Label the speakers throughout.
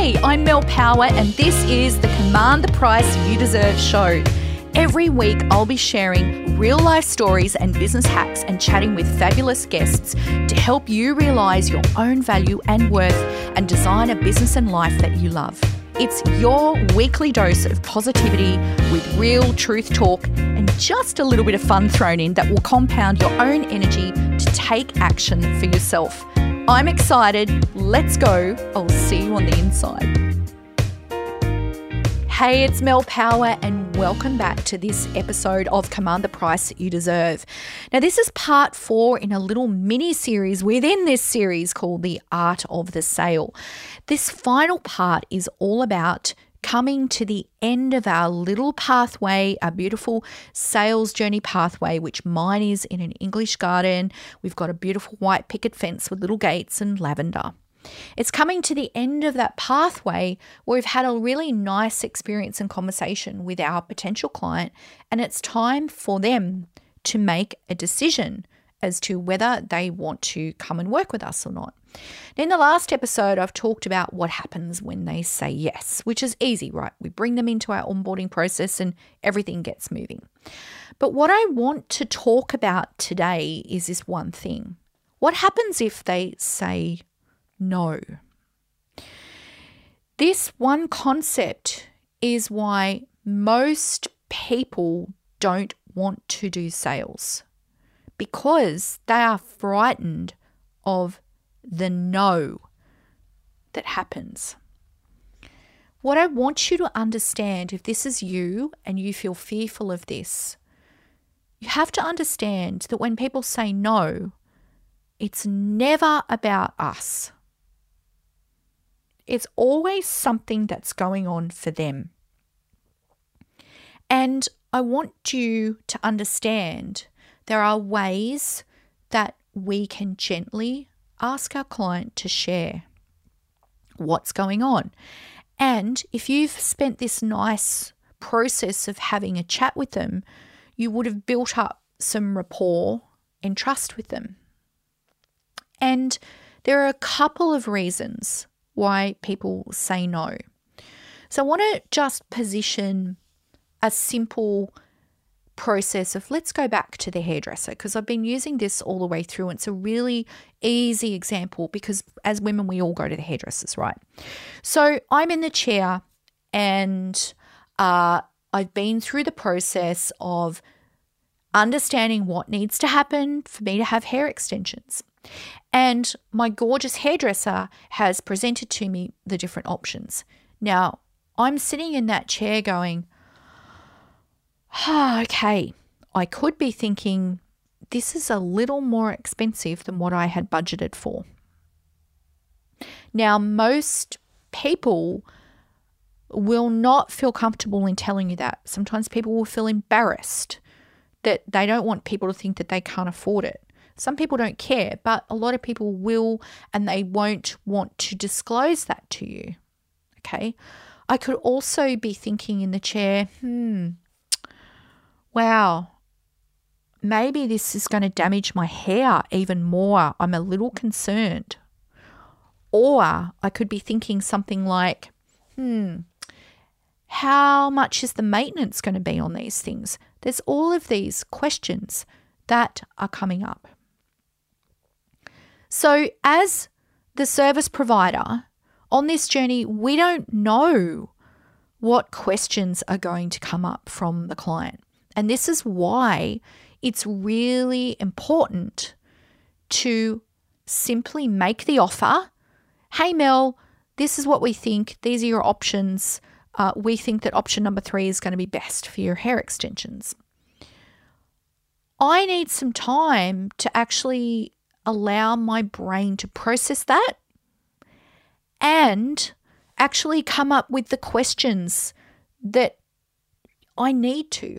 Speaker 1: Hey, I'm Mel Power, and this is the Command the Price You Deserve show. Every week, I'll be sharing real life stories and business hacks and chatting with fabulous guests to help you realize your own value and worth and design a business and life that you love. It's your weekly dose of positivity with real truth talk and just a little bit of fun thrown in that will compound your own energy to take action for yourself. I'm excited. Let's go. I'll see you on the inside. Hey, it's Mel Power, and welcome back to this episode of Command the Price You Deserve. Now, this is part four in a little mini series within this series called The Art of the Sale. This final part is all about coming to the end of our little pathway, our beautiful sales journey pathway, which mine is in an English garden. We've got a beautiful white picket fence with little gates and lavender. It's coming to the end of that pathway where we've had a really nice experience and conversation with our potential client, and it's time for them to make a decision as to whether they want to come and work with us or not. In the last episode, I've talked about what happens when they say yes, which is easy, right? We bring them into our onboarding process and everything gets moving. But what I want to talk about today is this one thing. What happens if they say no. This one concept is why most people don't want to do sales because they are frightened of the no that happens. What I want you to understand, if this is you and you feel fearful of this, you have to understand that when people say no, it's never about us. It's always something that's going on for them. And I want you to understand there are ways that we can gently ask our client to share what's going on. And if you've spent this nice process of having a chat with them, you would have built up some rapport and trust with them. And there are a couple of reasons why people say no. So I want to just position a simple process of let's go back to the hairdresser because I've been using this all the way through. And it's a really easy example because as women, we all go to the hairdressers, right? So I'm in the chair and uh, I've been through the process of understanding what needs to happen for me to have hair extensions. And my gorgeous hairdresser has presented to me the different options. Now, I'm sitting in that chair going, ah, okay, I could be thinking this is a little more expensive than what I had budgeted for. Now, most people will not feel comfortable in telling you that. Sometimes people will feel embarrassed that they don't want people to think that they can't afford it. Some people don't care, but a lot of people will and they won't want to disclose that to you. Okay. I could also be thinking in the chair, hmm, wow, maybe this is going to damage my hair even more. I'm a little concerned. Or I could be thinking something like, hmm, how much is the maintenance going to be on these things? There's all of these questions that are coming up. So, as the service provider on this journey, we don't know what questions are going to come up from the client. And this is why it's really important to simply make the offer Hey, Mel, this is what we think. These are your options. Uh, we think that option number three is going to be best for your hair extensions. I need some time to actually allow my brain to process that and actually come up with the questions that I need to.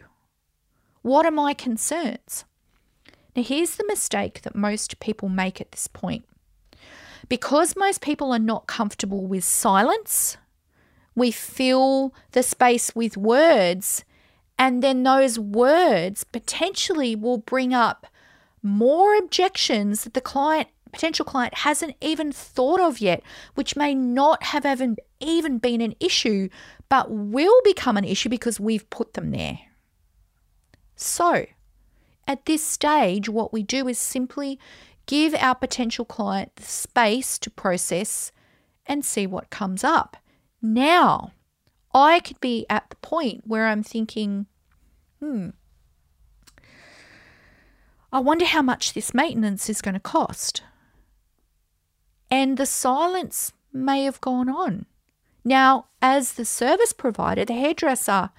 Speaker 1: What are my concerns? Now, here's the mistake that most people make at this point. Because most people are not comfortable with silence, we fill the space with words, and then those words potentially will bring up more objections that the client potential client hasn't even thought of yet, which may not have even, even been an issue, but will become an issue because we've put them there. So, at this stage, what we do is simply give our potential client the space to process and see what comes up. Now, I could be at the point where I'm thinking, hmm, I wonder how much this maintenance is going to cost. And the silence may have gone on. Now, as the service provider, the hairdresser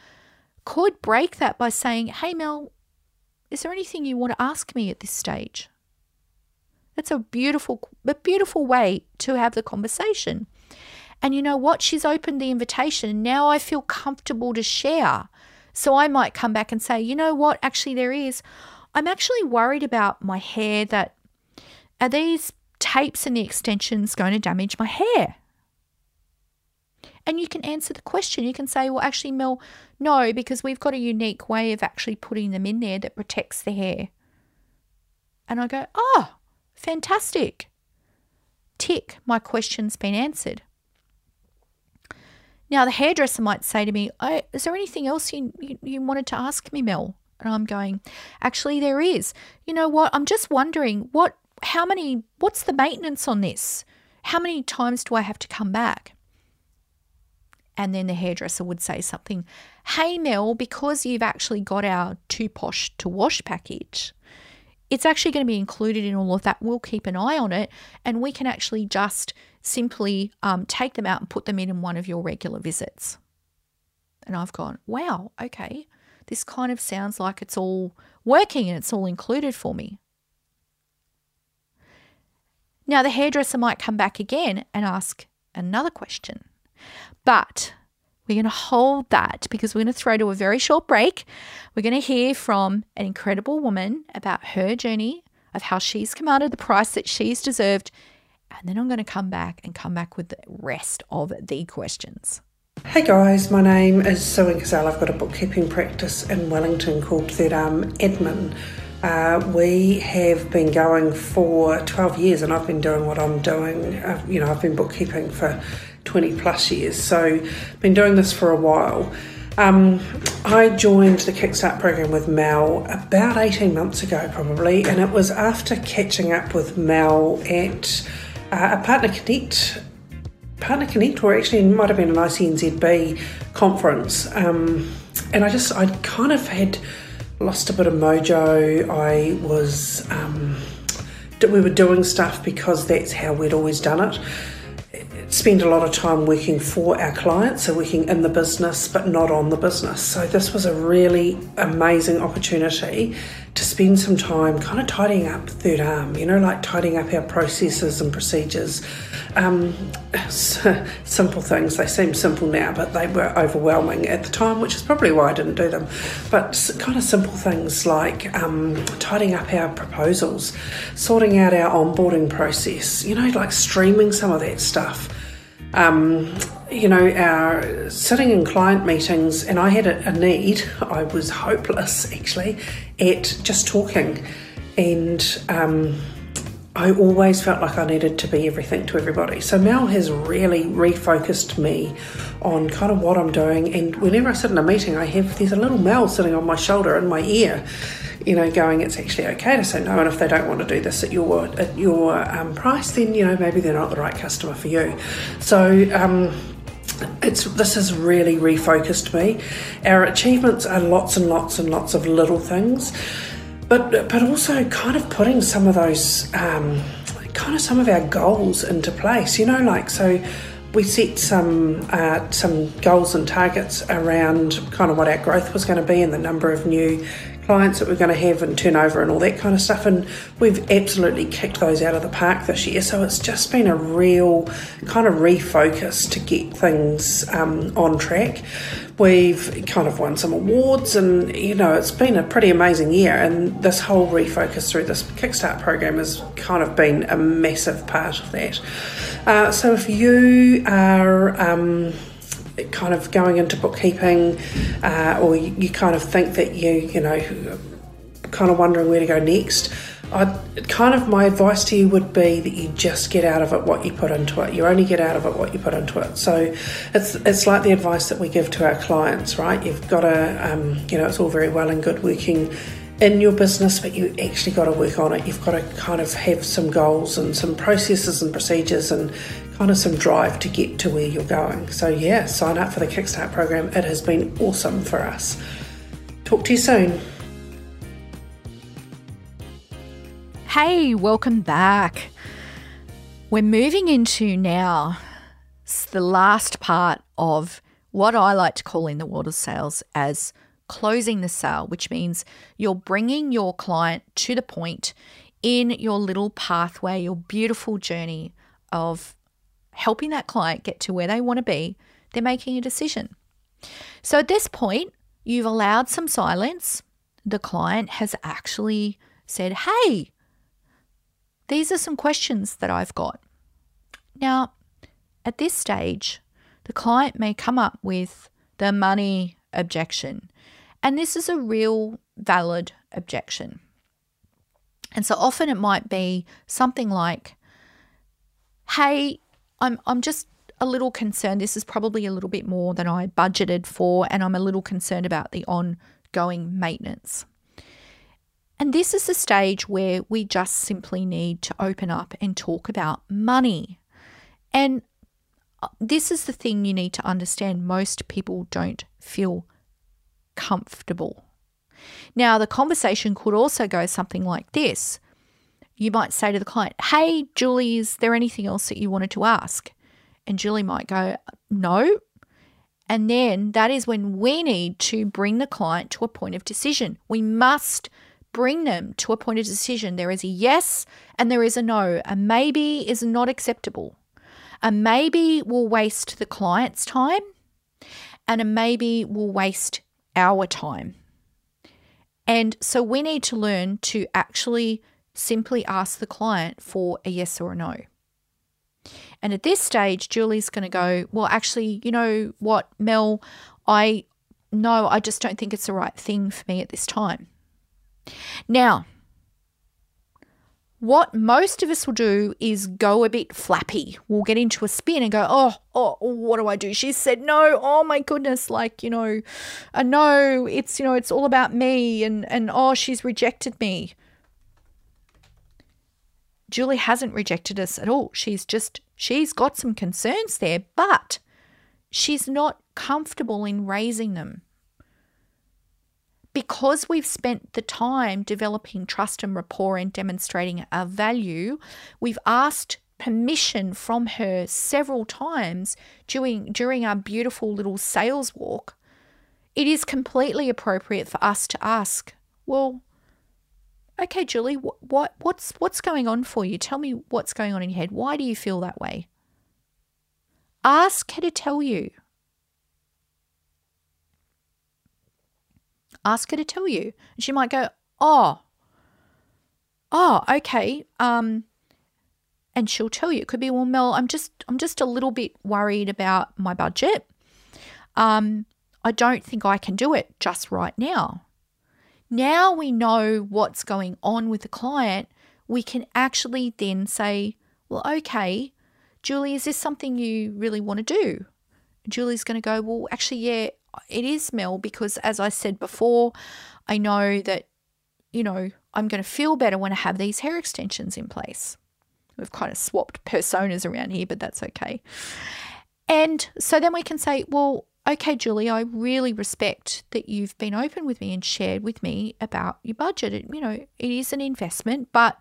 Speaker 1: could break that by saying, Hey, Mel, is there anything you want to ask me at this stage? That's a beautiful, a beautiful way to have the conversation. And you know what? She's opened the invitation. Now I feel comfortable to share. So I might come back and say, you know what? Actually, there is. I'm actually worried about my hair that are these tapes and the extensions going to damage my hair? And you can answer the question. You can say, well, actually, Mel, no, because we've got a unique way of actually putting them in there that protects the hair. And I go, oh, fantastic. Tick, my question's been answered. Now, the hairdresser might say to me, oh, Is there anything else you, you, you wanted to ask me, Mel? And I'm going, Actually, there is. You know what? I'm just wondering, what, how many, what's the maintenance on this? How many times do I have to come back? And then the hairdresser would say something, Hey, Mel, because you've actually got our too posh to wash package, it's actually going to be included in all of that. We'll keep an eye on it and we can actually just simply um, take them out and put them in in one of your regular visits. And I've gone, wow, okay, this kind of sounds like it's all working and it's all included for me. Now, the hairdresser might come back again and ask another question. But we're going to hold that because we're going to throw to a very short break. We're going to hear from an incredible woman about her journey of how she's commanded the price that she's deserved. And then I'm going to come back and come back with the rest of the questions.
Speaker 2: Hey guys, my name is Sue Gazelle. I've got a bookkeeping practice in Wellington called Third Arm Admin. Uh, we have been going for 12 years and I've been doing what I'm doing. Uh, you know, I've been bookkeeping for 20 plus years, so been doing this for a while. Um, I joined the Kickstart program with Mel about 18 months ago, probably, and it was after catching up with Mel at uh, a Partner Connect. Partner Connect, or actually might have been an ICNZB conference, um, and I just I kind of had lost a bit of mojo. I was um, we were doing stuff because that's how we'd always done it spend a lot of time working for our clients, so working in the business but not on the business. So this was a really amazing opportunity to spend some time kind of tidying up third arm, you know, like tidying up our processes and procedures. Um, simple things, they seem simple now, but they were overwhelming at the time, which is probably why I didn't do them. But kind of simple things like um, tidying up our proposals, sorting out our onboarding process, you know, like streaming some of that stuff um, you know, our sitting in client meetings, and I had a, a need. I was hopeless actually at just talking, and um, I always felt like I needed to be everything to everybody. So Mel has really refocused me on kind of what I'm doing, and whenever I sit in a meeting, I have there's a little Mel sitting on my shoulder in my ear, you know, going, it's actually okay to say no. And if they don't want to do this at your at your um, price, then you know maybe they're not the right customer for you. So. Um, it's this has really refocused me. Our achievements are lots and lots and lots of little things, but but also kind of putting some of those um, kind of some of our goals into place. You know, like so we set some uh, some goals and targets around kind of what our growth was going to be and the number of new clients that we're going to have and turnover and all that kind of stuff. And we've absolutely kicked those out of the park this year. So it's just been a real kind of refocus to get things um, on track. We've kind of won some awards, and you know, it's been a pretty amazing year. And this whole refocus through this Kickstart program has kind of been a massive part of that. Uh, so if you are, um, kind of going into bookkeeping, uh, or you, you, kind of think that you, you know, kind of wondering where to go next, I'd, kind of my advice to you would be that you just get out of it what you put into it. You only get out of it what you put into it. So it's it's like the advice that we give to our clients, right? You've got to, um, you know, it's all very well and good working in your business, but you actually got to work on it. You've got to kind of have some goals and some processes and procedures and kind of some drive to get to where you're going. So, yeah, sign up for the Kickstart program. It has been awesome for us. Talk to you soon.
Speaker 1: Hey, welcome back. We're moving into now the last part of what I like to call in the world of sales as closing the sale, which means you're bringing your client to the point in your little pathway, your beautiful journey of helping that client get to where they want to be. They're making a decision. So at this point, you've allowed some silence. The client has actually said, Hey, these are some questions that I've got. Now, at this stage, the client may come up with the money objection. And this is a real valid objection. And so often it might be something like, hey, I'm, I'm just a little concerned. This is probably a little bit more than I budgeted for, and I'm a little concerned about the ongoing maintenance. And this is the stage where we just simply need to open up and talk about money. And uh, this is the thing you need to understand most people don't feel comfortable. Now, the conversation could also go something like this. You might say to the client, Hey, Julie, is there anything else that you wanted to ask? And Julie might go, No. And then that is when we need to bring the client to a point of decision. We must bring them to a point of decision. There is a yes and there is a no. A maybe is not acceptable. A maybe will waste the client's time, and a maybe will waste our time. And so we need to learn to actually simply ask the client for a yes or a no. And at this stage, Julie's going to go, Well, actually, you know what, Mel, I no, I just don't think it's the right thing for me at this time. Now, what most of us will do is go a bit flappy. We'll get into a spin and go, oh, oh, what do I do? She said no. Oh my goodness, like you know, a no. It's you know, it's all about me, and and oh, she's rejected me. Julie hasn't rejected us at all. She's just she's got some concerns there, but she's not comfortable in raising them because we've spent the time developing trust and rapport and demonstrating our value, we've asked permission from her several times during during our beautiful little sales walk. It is completely appropriate for us to ask, well, okay, Julie, what, what what's what's going on for you? Tell me what's going on in your head. Why do you feel that way? Ask her to tell you. ask her to tell you. And she might go, oh, oh, okay. Um, and she'll tell you. It could be, well, Mel, I'm just, I'm just a little bit worried about my budget. Um, I don't think I can do it just right now. Now we know what's going on with the client. We can actually then say, well, okay, Julie, is this something you really want to do? Julie's going to go, well, actually, yeah, it is Mel because, as I said before, I know that, you know, I'm going to feel better when I have these hair extensions in place. We've kind of swapped personas around here, but that's okay. And so then we can say, well, okay, Julie, I really respect that you've been open with me and shared with me about your budget. It, you know, it is an investment, but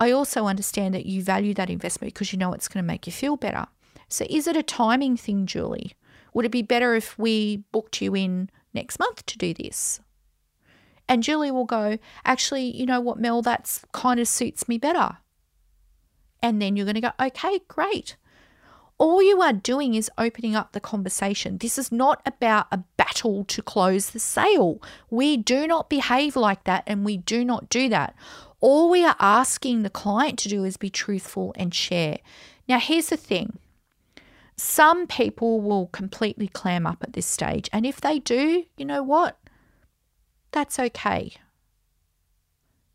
Speaker 1: I also understand that you value that investment because you know it's going to make you feel better. So is it a timing thing, Julie? Would it be better if we booked you in next month to do this? And Julie will go, Actually, you know what, Mel, that's kind of suits me better. And then you're going to go, Okay, great. All you are doing is opening up the conversation. This is not about a battle to close the sale. We do not behave like that and we do not do that. All we are asking the client to do is be truthful and share. Now, here's the thing some people will completely clam up at this stage. And if they do, you know what? That's okay.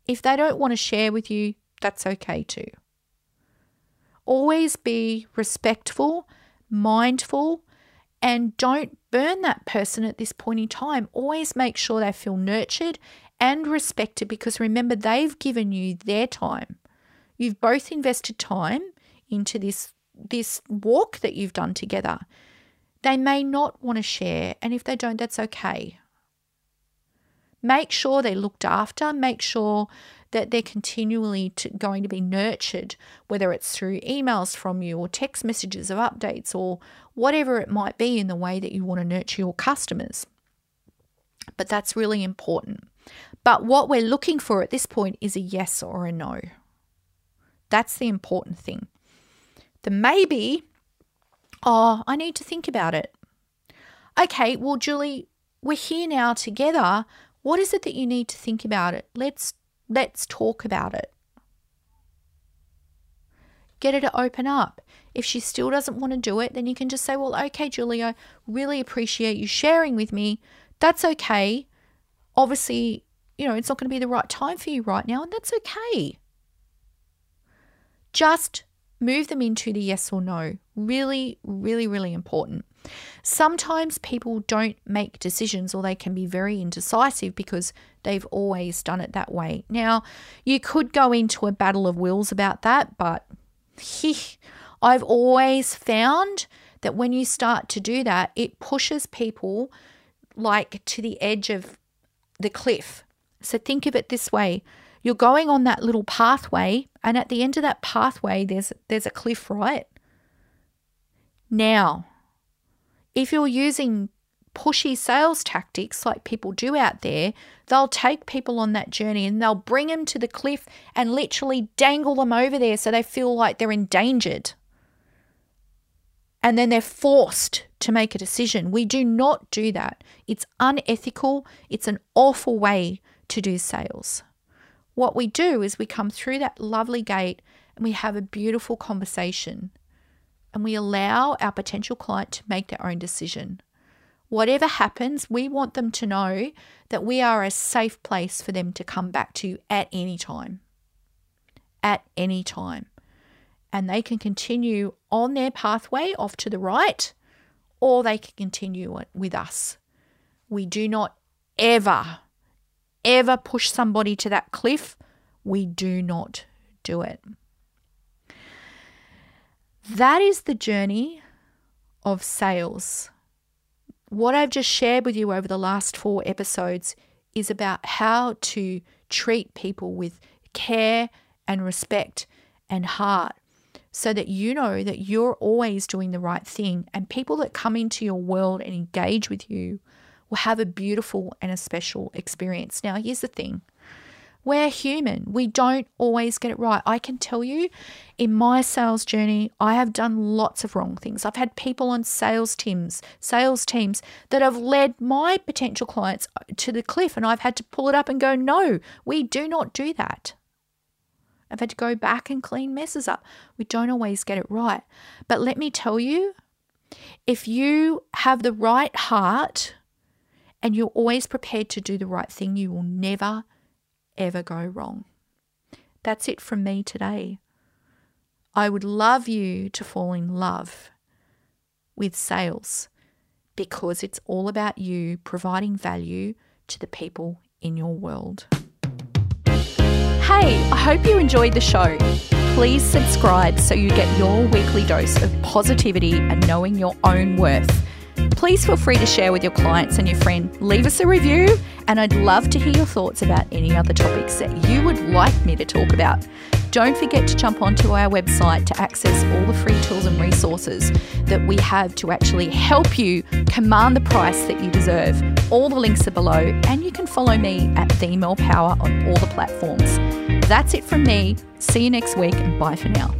Speaker 1: If they don't want to share with you, that's okay too. Always be respectful, mindful, and don't burn that person at this point in time. Always make sure they feel nurtured and respected because remember, they've given you their time. You've both invested time into this, this walk that you've done together. They may not want to share, and if they don't, that's okay. Make sure they're looked after, make sure that they're continually to, going to be nurtured, whether it's through emails from you or text messages of updates or whatever it might be in the way that you want to nurture your customers. But that's really important. But what we're looking for at this point is a yes or a no. That's the important thing. The maybe, oh, I need to think about it. Okay, well, Julie, we're here now together. What is it that you need to think about it? Let's let's talk about it. Get her to open up. If she still doesn't want to do it, then you can just say, Well, okay, Julie, I really appreciate you sharing with me. That's okay. Obviously, you know, it's not going to be the right time for you right now, and that's okay. Just move them into the yes or no. Really, really, really important. Sometimes people don't make decisions or they can be very indecisive because they've always done it that way. Now, you could go into a battle of wills about that, but I've always found that when you start to do that, it pushes people like to the edge of the cliff so think of it this way. You're going on that little pathway, and at the end of that pathway, there's there's a cliff, right? Now, if you're using pushy sales tactics like people do out there, they'll take people on that journey and they'll bring them to the cliff and literally dangle them over there so they feel like they're endangered. And then they're forced to make a decision. We do not do that. It's unethical. It's an awful way to do sales. What we do is we come through that lovely gate and we have a beautiful conversation and we allow our potential client to make their own decision. Whatever happens, we want them to know that we are a safe place for them to come back to at any time. At any time. And they can continue on their pathway off to the right, or they can continue with us. We do not ever ever push somebody to that cliff, we do not do it. That is the journey of sales. What I've just shared with you over the last four episodes is about how to treat people with care and respect and heart so that you know that you're always doing the right thing and people that come into your world and engage with you will have a beautiful and a special experience. Now, here's the thing we're human. We don't always get it right. I can tell you in my sales journey, I have done lots of wrong things. I've had people on sales teams, sales teams that have led my potential clients to the cliff and I've had to pull it up and go, "No, we do not do that." I've had to go back and clean messes up. We don't always get it right. But let me tell you, if you have the right heart and you're always prepared to do the right thing, you will never, ever go wrong. That's it from me today. I would love you to fall in love with sales because it's all about you providing value to the people in your world. Hey, I hope you enjoyed the show. Please subscribe so you get your weekly dose of positivity and knowing your own worth please feel free to share with your clients and your friend. Leave us a review, and I'd love to hear your thoughts about any other topics that you would like me to talk about. Don't forget to jump onto our website to access all the free tools and resources that we have to actually help you command the price that you deserve. All the links are below, and you can follow me at The Power on all the platforms. That's it from me. See you next week, and bye for now.